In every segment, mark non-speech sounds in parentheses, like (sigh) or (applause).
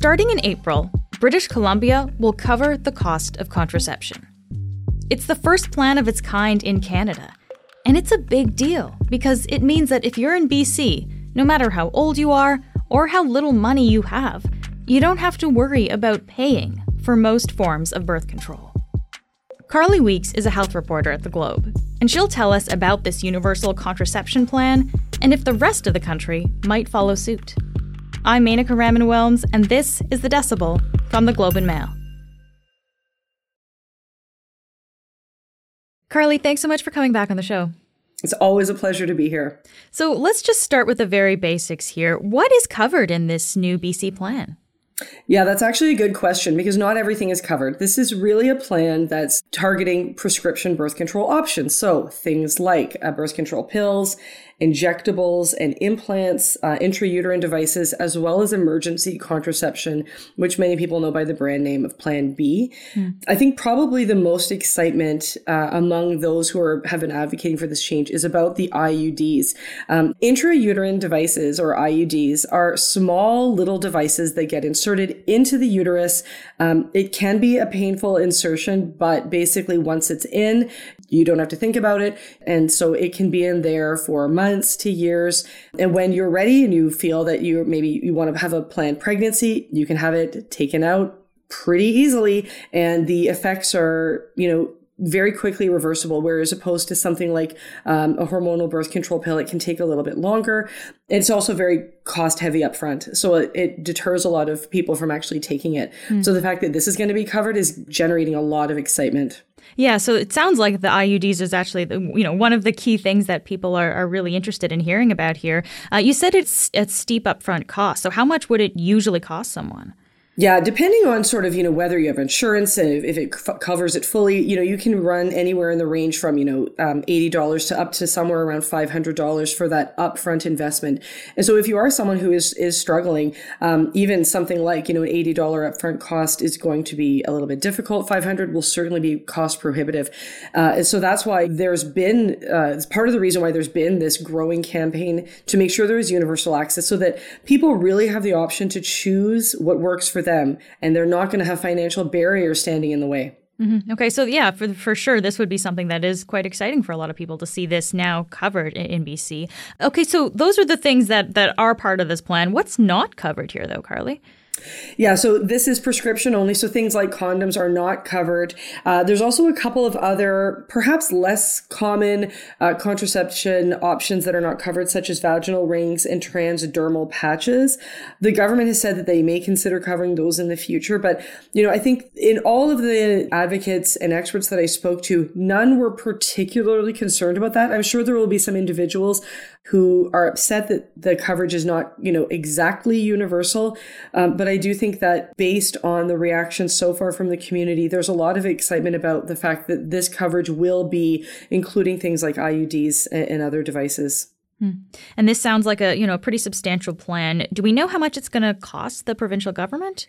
Starting in April, British Columbia will cover the cost of contraception. It's the first plan of its kind in Canada. And it's a big deal because it means that if you're in BC, no matter how old you are or how little money you have, you don't have to worry about paying for most forms of birth control. Carly Weeks is a health reporter at The Globe, and she'll tell us about this universal contraception plan and if the rest of the country might follow suit. I'm Menaka Raman Wilms, and this is The Decibel from The Globe and Mail. Carly, thanks so much for coming back on the show. It's always a pleasure to be here. So let's just start with the very basics here. What is covered in this new BC plan? Yeah, that's actually a good question because not everything is covered. This is really a plan that's targeting prescription birth control options. So things like uh, birth control pills injectables and implants, uh, intrauterine devices, as well as emergency contraception, which many people know by the brand name of Plan B. Mm. I think probably the most excitement uh, among those who are, have been advocating for this change is about the IUDs. Um, intrauterine devices or IUDs are small little devices that get inserted into the uterus. Um, it can be a painful insertion, but basically once it's in, you don't have to think about it. And so it can be in there for months to years. And when you're ready and you feel that you maybe you want to have a planned pregnancy, you can have it taken out pretty easily. And the effects are, you know, very quickly reversible, whereas opposed to something like um, a hormonal birth control pill, it can take a little bit longer. It's also very cost heavy upfront, so it, it deters a lot of people from actually taking it. Mm. So the fact that this is going to be covered is generating a lot of excitement. Yeah, so it sounds like the IUDs is actually the, you know one of the key things that people are, are really interested in hearing about here. Uh, you said it's a steep upfront cost. So how much would it usually cost someone? Yeah, depending on sort of, you know, whether you have insurance and if it f- covers it fully, you know, you can run anywhere in the range from, you know, um, $80 to up to somewhere around $500 for that upfront investment. And so if you are someone who is, is struggling, um, even something like, you know, an $80 upfront cost is going to be a little bit difficult. 500 will certainly be cost prohibitive. Uh, and so that's why there's been, uh, it's part of the reason why there's been this growing campaign to make sure there is universal access so that people really have the option to choose what works for them them and they're not going to have financial barriers standing in the way. Mm-hmm. Okay, so yeah, for for sure, this would be something that is quite exciting for a lot of people to see this now covered in, in BC. Okay, so those are the things that that are part of this plan. What's not covered here, though, Carly? Yeah, so this is prescription only. So things like condoms are not covered. Uh, there's also a couple of other, perhaps less common uh, contraception options that are not covered, such as vaginal rings and transdermal patches. The government has said that they may consider covering those in the future. But, you know, I think in all of the advocates and experts that I spoke to, none were particularly concerned about that. I'm sure there will be some individuals who are upset that the coverage is not, you know, exactly universal. Um, but I do think that based on the reaction so far from the community, there's a lot of excitement about the fact that this coverage will be including things like IUDs and, and other devices. Hmm. And this sounds like a you know a pretty substantial plan. Do we know how much it's going to cost the provincial government?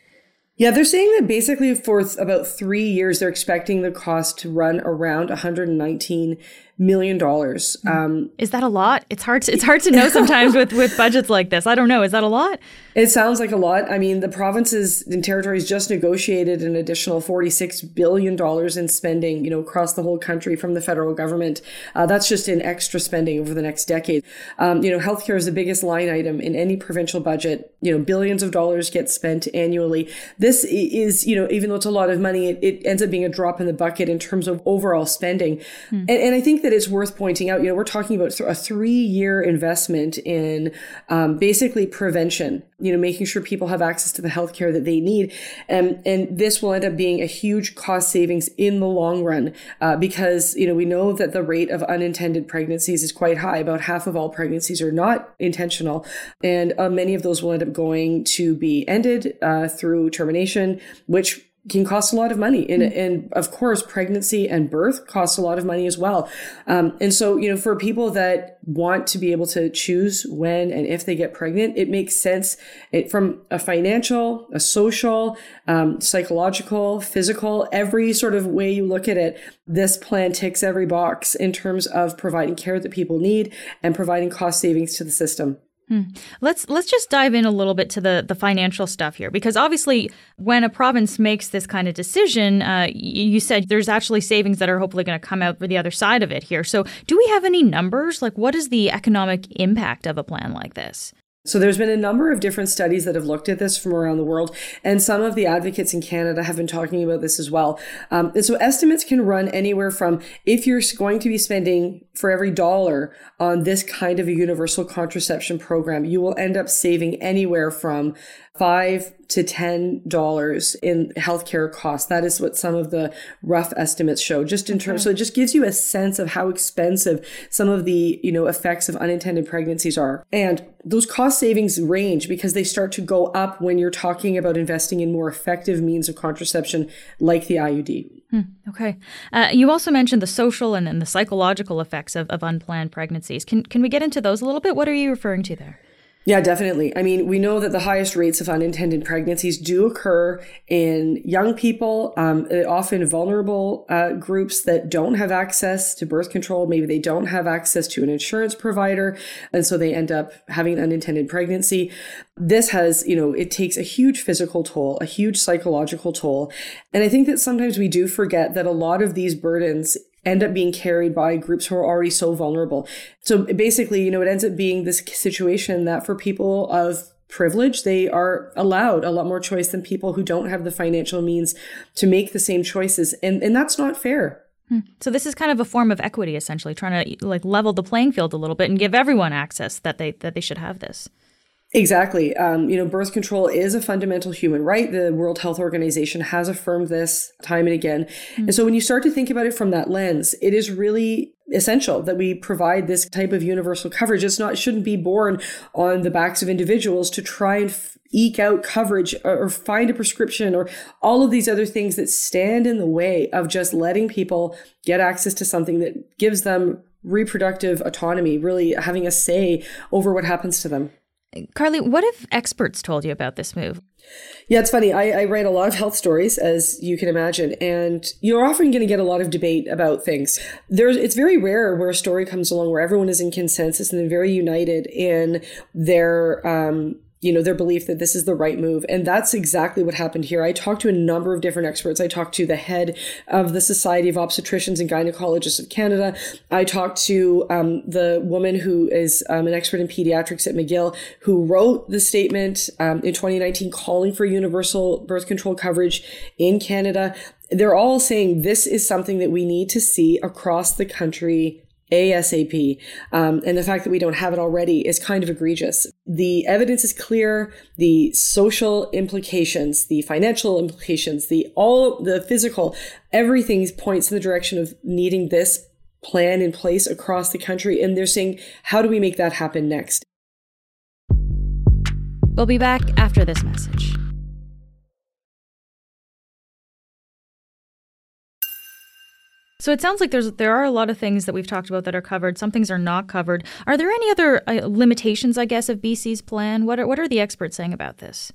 Yeah, they're saying that basically for about three years, they're expecting the cost to run around 119 million dollars. Um, is that a lot? It's hard. To, it's hard to know (laughs) sometimes with with budgets like this. I don't know. Is that a lot? It sounds like a lot. I mean, the provinces and territories just negotiated an additional forty-six billion dollars in spending, you know, across the whole country from the federal government. Uh, that's just in extra spending over the next decade. Um, you know, healthcare is the biggest line item in any provincial budget. You know, billions of dollars get spent annually. This is, you know, even though it's a lot of money, it, it ends up being a drop in the bucket in terms of overall spending. Hmm. And, and, I think that it's worth pointing out. You know, we're talking about a three-year investment in um, basically prevention you know, making sure people have access to the healthcare that they need. And, and this will end up being a huge cost savings in the long run, uh, because, you know, we know that the rate of unintended pregnancies is quite high. About half of all pregnancies are not intentional. And uh, many of those will end up going to be ended uh, through termination, which can cost a lot of money. And, mm-hmm. and of course, pregnancy and birth costs a lot of money as well. Um, and so, you know, for people that want to be able to choose when and if they get pregnant, it makes sense it, from a financial, a social, um, psychological, physical, every sort of way you look at it. This plan ticks every box in terms of providing care that people need and providing cost savings to the system. Hmm. Let's let's just dive in a little bit to the the financial stuff here, because obviously, when a province makes this kind of decision, uh, you said there's actually savings that are hopefully going to come out for the other side of it here. So, do we have any numbers? Like, what is the economic impact of a plan like this? So there's been a number of different studies that have looked at this from around the world, and some of the advocates in Canada have been talking about this as well. Um, and so estimates can run anywhere from if you're going to be spending for every dollar on this kind of a universal contraception program, you will end up saving anywhere from five to ten dollars in healthcare costs. That is what some of the rough estimates show. Just in terms, okay. so it just gives you a sense of how expensive some of the you know effects of unintended pregnancies are, and those cost savings range because they start to go up when you're talking about investing in more effective means of contraception like the IUD. Hmm, okay. Uh, you also mentioned the social and, and the psychological effects of, of unplanned pregnancies. Can, can we get into those a little bit? What are you referring to there? Yeah, definitely. I mean, we know that the highest rates of unintended pregnancies do occur in young people, um, often vulnerable uh, groups that don't have access to birth control. Maybe they don't have access to an insurance provider. And so they end up having an unintended pregnancy. This has, you know, it takes a huge physical toll, a huge psychological toll. And I think that sometimes we do forget that a lot of these burdens end up being carried by groups who are already so vulnerable. So basically, you know, it ends up being this situation that for people of privilege, they are allowed a lot more choice than people who don't have the financial means to make the same choices. And, and that's not fair. Hmm. So this is kind of a form of equity, essentially, trying to like level the playing field a little bit and give everyone access that they that they should have this. Exactly. Um, you know, birth control is a fundamental human right. The World Health Organization has affirmed this time and again. Mm-hmm. And so when you start to think about it from that lens, it is really essential that we provide this type of universal coverage. It's not, it shouldn't be borne on the backs of individuals to try and f- eke out coverage or, or find a prescription or all of these other things that stand in the way of just letting people get access to something that gives them reproductive autonomy, really having a say over what happens to them. Carly, what have experts told you about this move? Yeah, it's funny. I, I, write a lot of health stories, as you can imagine, and you're often going to get a lot of debate about things. There's, it's very rare where a story comes along where everyone is in consensus and they're very united in their um, you know, their belief that this is the right move. And that's exactly what happened here. I talked to a number of different experts. I talked to the head of the Society of Obstetricians and Gynecologists of Canada. I talked to um, the woman who is um, an expert in pediatrics at McGill, who wrote the statement um, in 2019 calling for universal birth control coverage in Canada. They're all saying this is something that we need to see across the country ASAP. Um, and the fact that we don't have it already is kind of egregious. The evidence is clear. The social implications, the financial implications, the all the physical, everything points in the direction of needing this plan in place across the country. And they're saying, how do we make that happen next? We'll be back after this message. So it sounds like there's there are a lot of things that we've talked about that are covered. Some things are not covered. Are there any other uh, limitations, I guess, of BC's plan? What are what are the experts saying about this?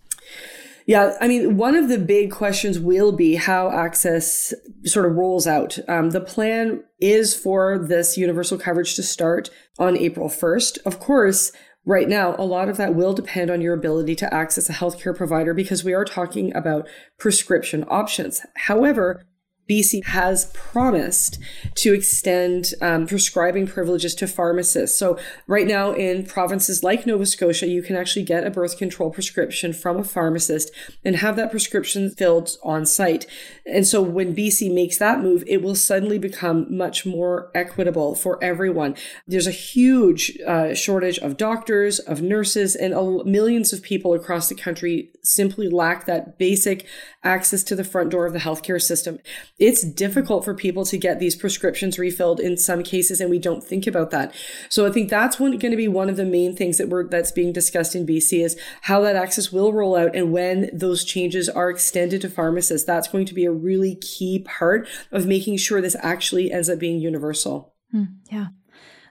Yeah, I mean, one of the big questions will be how access sort of rolls out. Um, the plan is for this universal coverage to start on April 1st. Of course, right now, a lot of that will depend on your ability to access a healthcare provider because we are talking about prescription options. However, BC has promised to extend um, prescribing privileges to pharmacists. So, right now in provinces like Nova Scotia, you can actually get a birth control prescription from a pharmacist and have that prescription filled on site. And so, when BC makes that move, it will suddenly become much more equitable for everyone. There's a huge uh, shortage of doctors, of nurses, and millions of people across the country simply lack that basic access to the front door of the healthcare system it's difficult for people to get these prescriptions refilled in some cases, and we don't think about that. So I think that's going to be one of the main things that we're that's being discussed in BC is how that access will roll out and when those changes are extended to pharmacists. That's going to be a really key part of making sure this actually ends up being universal. Hmm, yeah.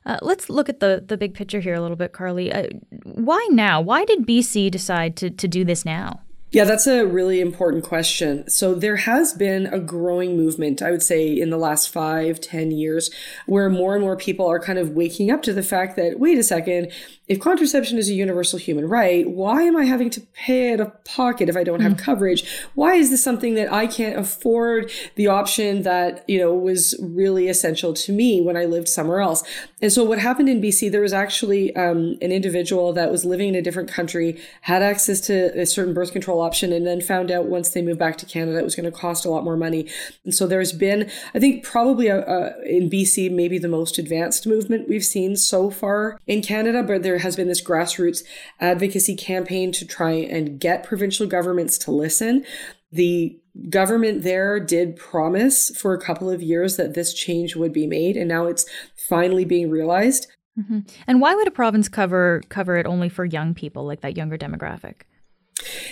Uh, let's look at the the big picture here a little bit, Carly. Uh, why now? Why did BC decide to to do this now? Yeah, that's a really important question. So there has been a growing movement, I would say, in the last five, ten years, where more and more people are kind of waking up to the fact that, wait a second, if contraception is a universal human right, why am I having to pay out of pocket if I don't have mm. coverage? Why is this something that I can't afford the option that, you know, was really essential to me when I lived somewhere else? And so what happened in BC, there was actually um, an individual that was living in a different country, had access to a certain birth control option, and then found out once they moved back to Canada, it was going to cost a lot more money. And so there's been, I think, probably a, a, in BC, maybe the most advanced movement we've seen so far in Canada, but there has been this grassroots advocacy campaign to try and get provincial governments to listen. The government there did promise for a couple of years that this change would be made, and now it's finally being realized. Mm-hmm. And why would a province cover cover it only for young people, like that younger demographic?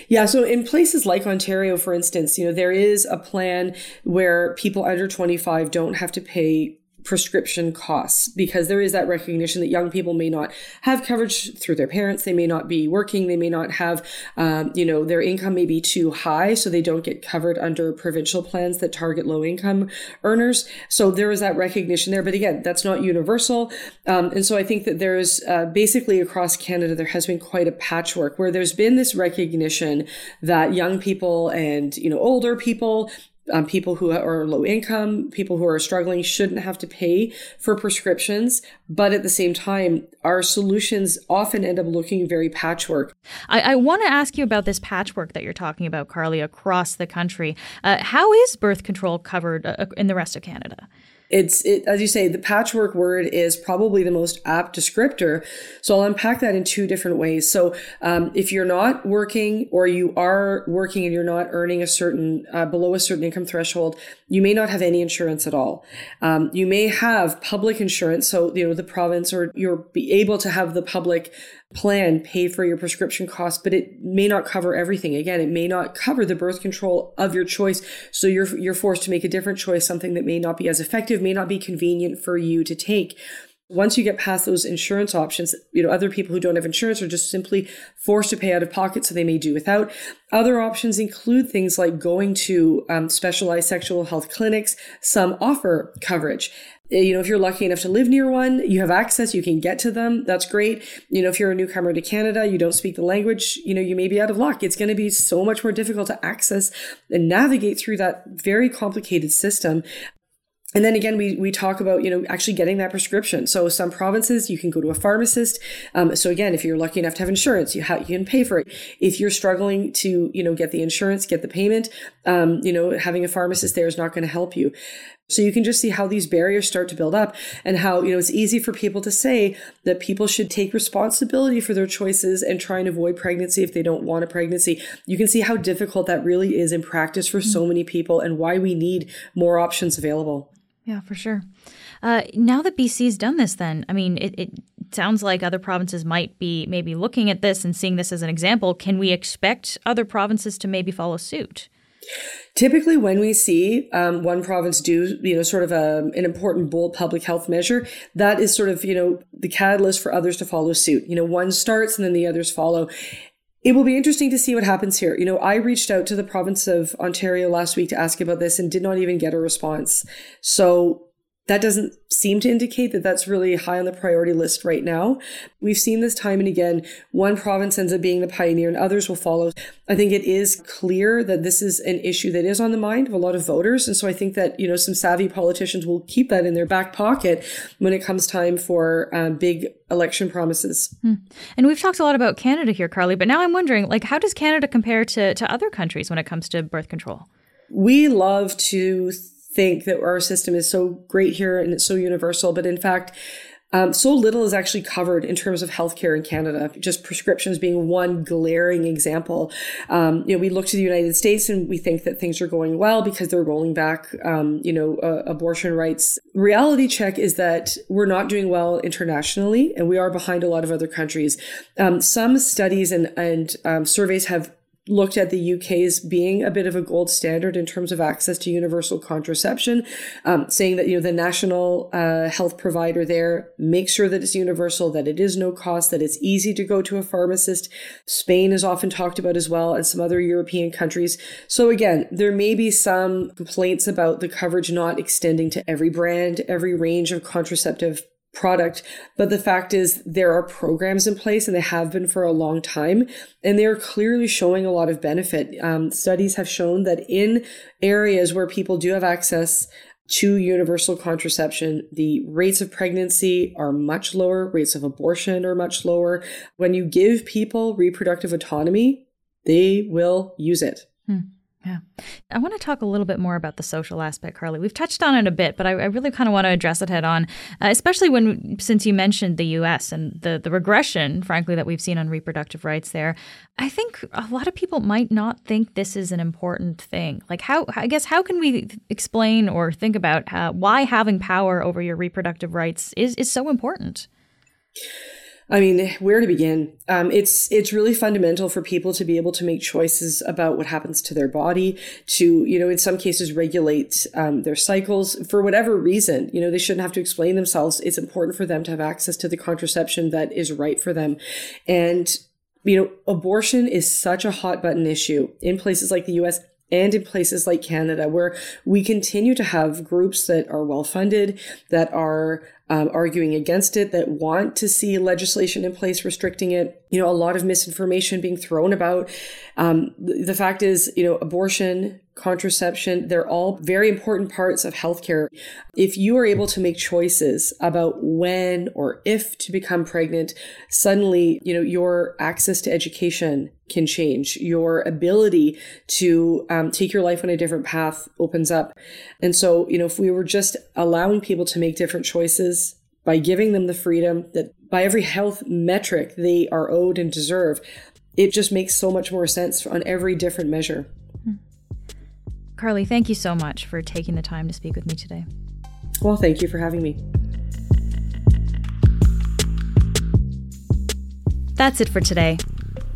Yeah, so in places like Ontario, for instance, you know, there is a plan where people under 25 don't have to pay prescription costs because there is that recognition that young people may not have coverage through their parents they may not be working they may not have um, you know their income may be too high so they don't get covered under provincial plans that target low income earners. So there is that recognition there but again that's not universal. Um, and so i think that there's uh, basically across canada there has been quite a patchwork where there's been this recognition that young people and you know older people um, people who are low income, people who are struggling shouldn't have to pay for prescriptions. But at the same time, our solutions often end up looking very patchwork. I, I want to ask you about this patchwork that you're talking about, Carly, across the country. Uh, how is birth control covered uh, in the rest of Canada? It's it, as you say the patchwork word is probably the most apt descriptor so i'll unpack that in two different ways so um, if you're not working or you are working and you're not earning a certain uh, below a certain income threshold you may not have any insurance at all um, you may have public insurance so you know the province or you're be able to have the public plan pay for your prescription costs, but it may not cover everything. Again, it may not cover the birth control of your choice. So you're, you're forced to make a different choice, something that may not be as effective, may not be convenient for you to take. Once you get past those insurance options, you know, other people who don't have insurance are just simply forced to pay out of pocket, so they may do without. Other options include things like going to um, specialized sexual health clinics. Some offer coverage. Uh, you know, if you're lucky enough to live near one, you have access, you can get to them. That's great. You know, if you're a newcomer to Canada, you don't speak the language, you know, you may be out of luck. It's going to be so much more difficult to access and navigate through that very complicated system. And then again, we, we talk about, you know, actually getting that prescription. So some provinces, you can go to a pharmacist. Um, so again, if you're lucky enough to have insurance, you, ha- you can pay for it. If you're struggling to, you know, get the insurance, get the payment, um, you know, having a pharmacist there is not going to help you. So you can just see how these barriers start to build up and how, you know, it's easy for people to say that people should take responsibility for their choices and try and avoid pregnancy if they don't want a pregnancy. You can see how difficult that really is in practice for so mm. many people and why we need more options available. Yeah, for sure. Uh, now that BC's done this, then, I mean, it, it sounds like other provinces might be maybe looking at this and seeing this as an example. Can we expect other provinces to maybe follow suit? Typically, when we see um, one province do, you know, sort of a, an important, bold public health measure, that is sort of, you know, the catalyst for others to follow suit. You know, one starts and then the others follow. It will be interesting to see what happens here. You know, I reached out to the province of Ontario last week to ask about this and did not even get a response. So that doesn't seem to indicate that that's really high on the priority list right now. We've seen this time and again. One province ends up being the pioneer and others will follow. I think it is clear that this is an issue that is on the mind of a lot of voters. And so I think that, you know, some savvy politicians will keep that in their back pocket when it comes time for um, big election promises. Hmm. And we've talked a lot about Canada here, Carly, but now I'm wondering, like, how does Canada compare to, to other countries when it comes to birth control? We love to think that our system is so great here and it's so universal, but in fact, um, so little is actually covered in terms of healthcare in Canada. Just prescriptions being one glaring example. Um, you know, we look to the United States and we think that things are going well because they're rolling back, um, you know, uh, abortion rights. Reality check is that we're not doing well internationally, and we are behind a lot of other countries. Um, some studies and and um, surveys have looked at the UK as being a bit of a gold standard in terms of access to universal contraception, um, saying that you know the national uh, health provider there makes sure that it's universal, that it is no cost, that it's easy to go to a pharmacist. Spain is often talked about as well, and some other European countries. So again, there may be some complaints about the coverage not extending to every brand, every range of contraceptive product. But the fact is, there are programs in place and they have been for a long time, and they're clearly showing a lot of benefit. Um, studies have shown that in areas where people do have access to universal contraception, the rates of pregnancy are much lower, rates of abortion are much lower. When you give people reproductive autonomy, they will use it. Hmm. Yeah. I want to talk a little bit more about the social aspect, Carly. We've touched on it a bit, but I, I really kind of want to address it head on, uh, especially when, since you mentioned the U.S. and the, the regression, frankly, that we've seen on reproductive rights there. I think a lot of people might not think this is an important thing. Like, how, I guess, how can we explain or think about how, why having power over your reproductive rights is, is so important? I mean, where to begin? Um, it's it's really fundamental for people to be able to make choices about what happens to their body, to you know, in some cases, regulate um, their cycles for whatever reason. You know, they shouldn't have to explain themselves. It's important for them to have access to the contraception that is right for them, and you know, abortion is such a hot button issue in places like the U.S and in places like Canada, where we continue to have groups that are well funded, that are um, arguing against it, that want to see legislation in place restricting it. You know, a lot of misinformation being thrown about. Um, the, fact is, you know, abortion, contraception, they're all very important parts of healthcare. If you are able to make choices about when or if to become pregnant, suddenly, you know, your access to education can change. Your ability to um, take your life on a different path opens up. And so, you know, if we were just allowing people to make different choices by giving them the freedom that by every health metric they are owed and deserve, it just makes so much more sense on every different measure. Carly, thank you so much for taking the time to speak with me today. Well, thank you for having me. That's it for today.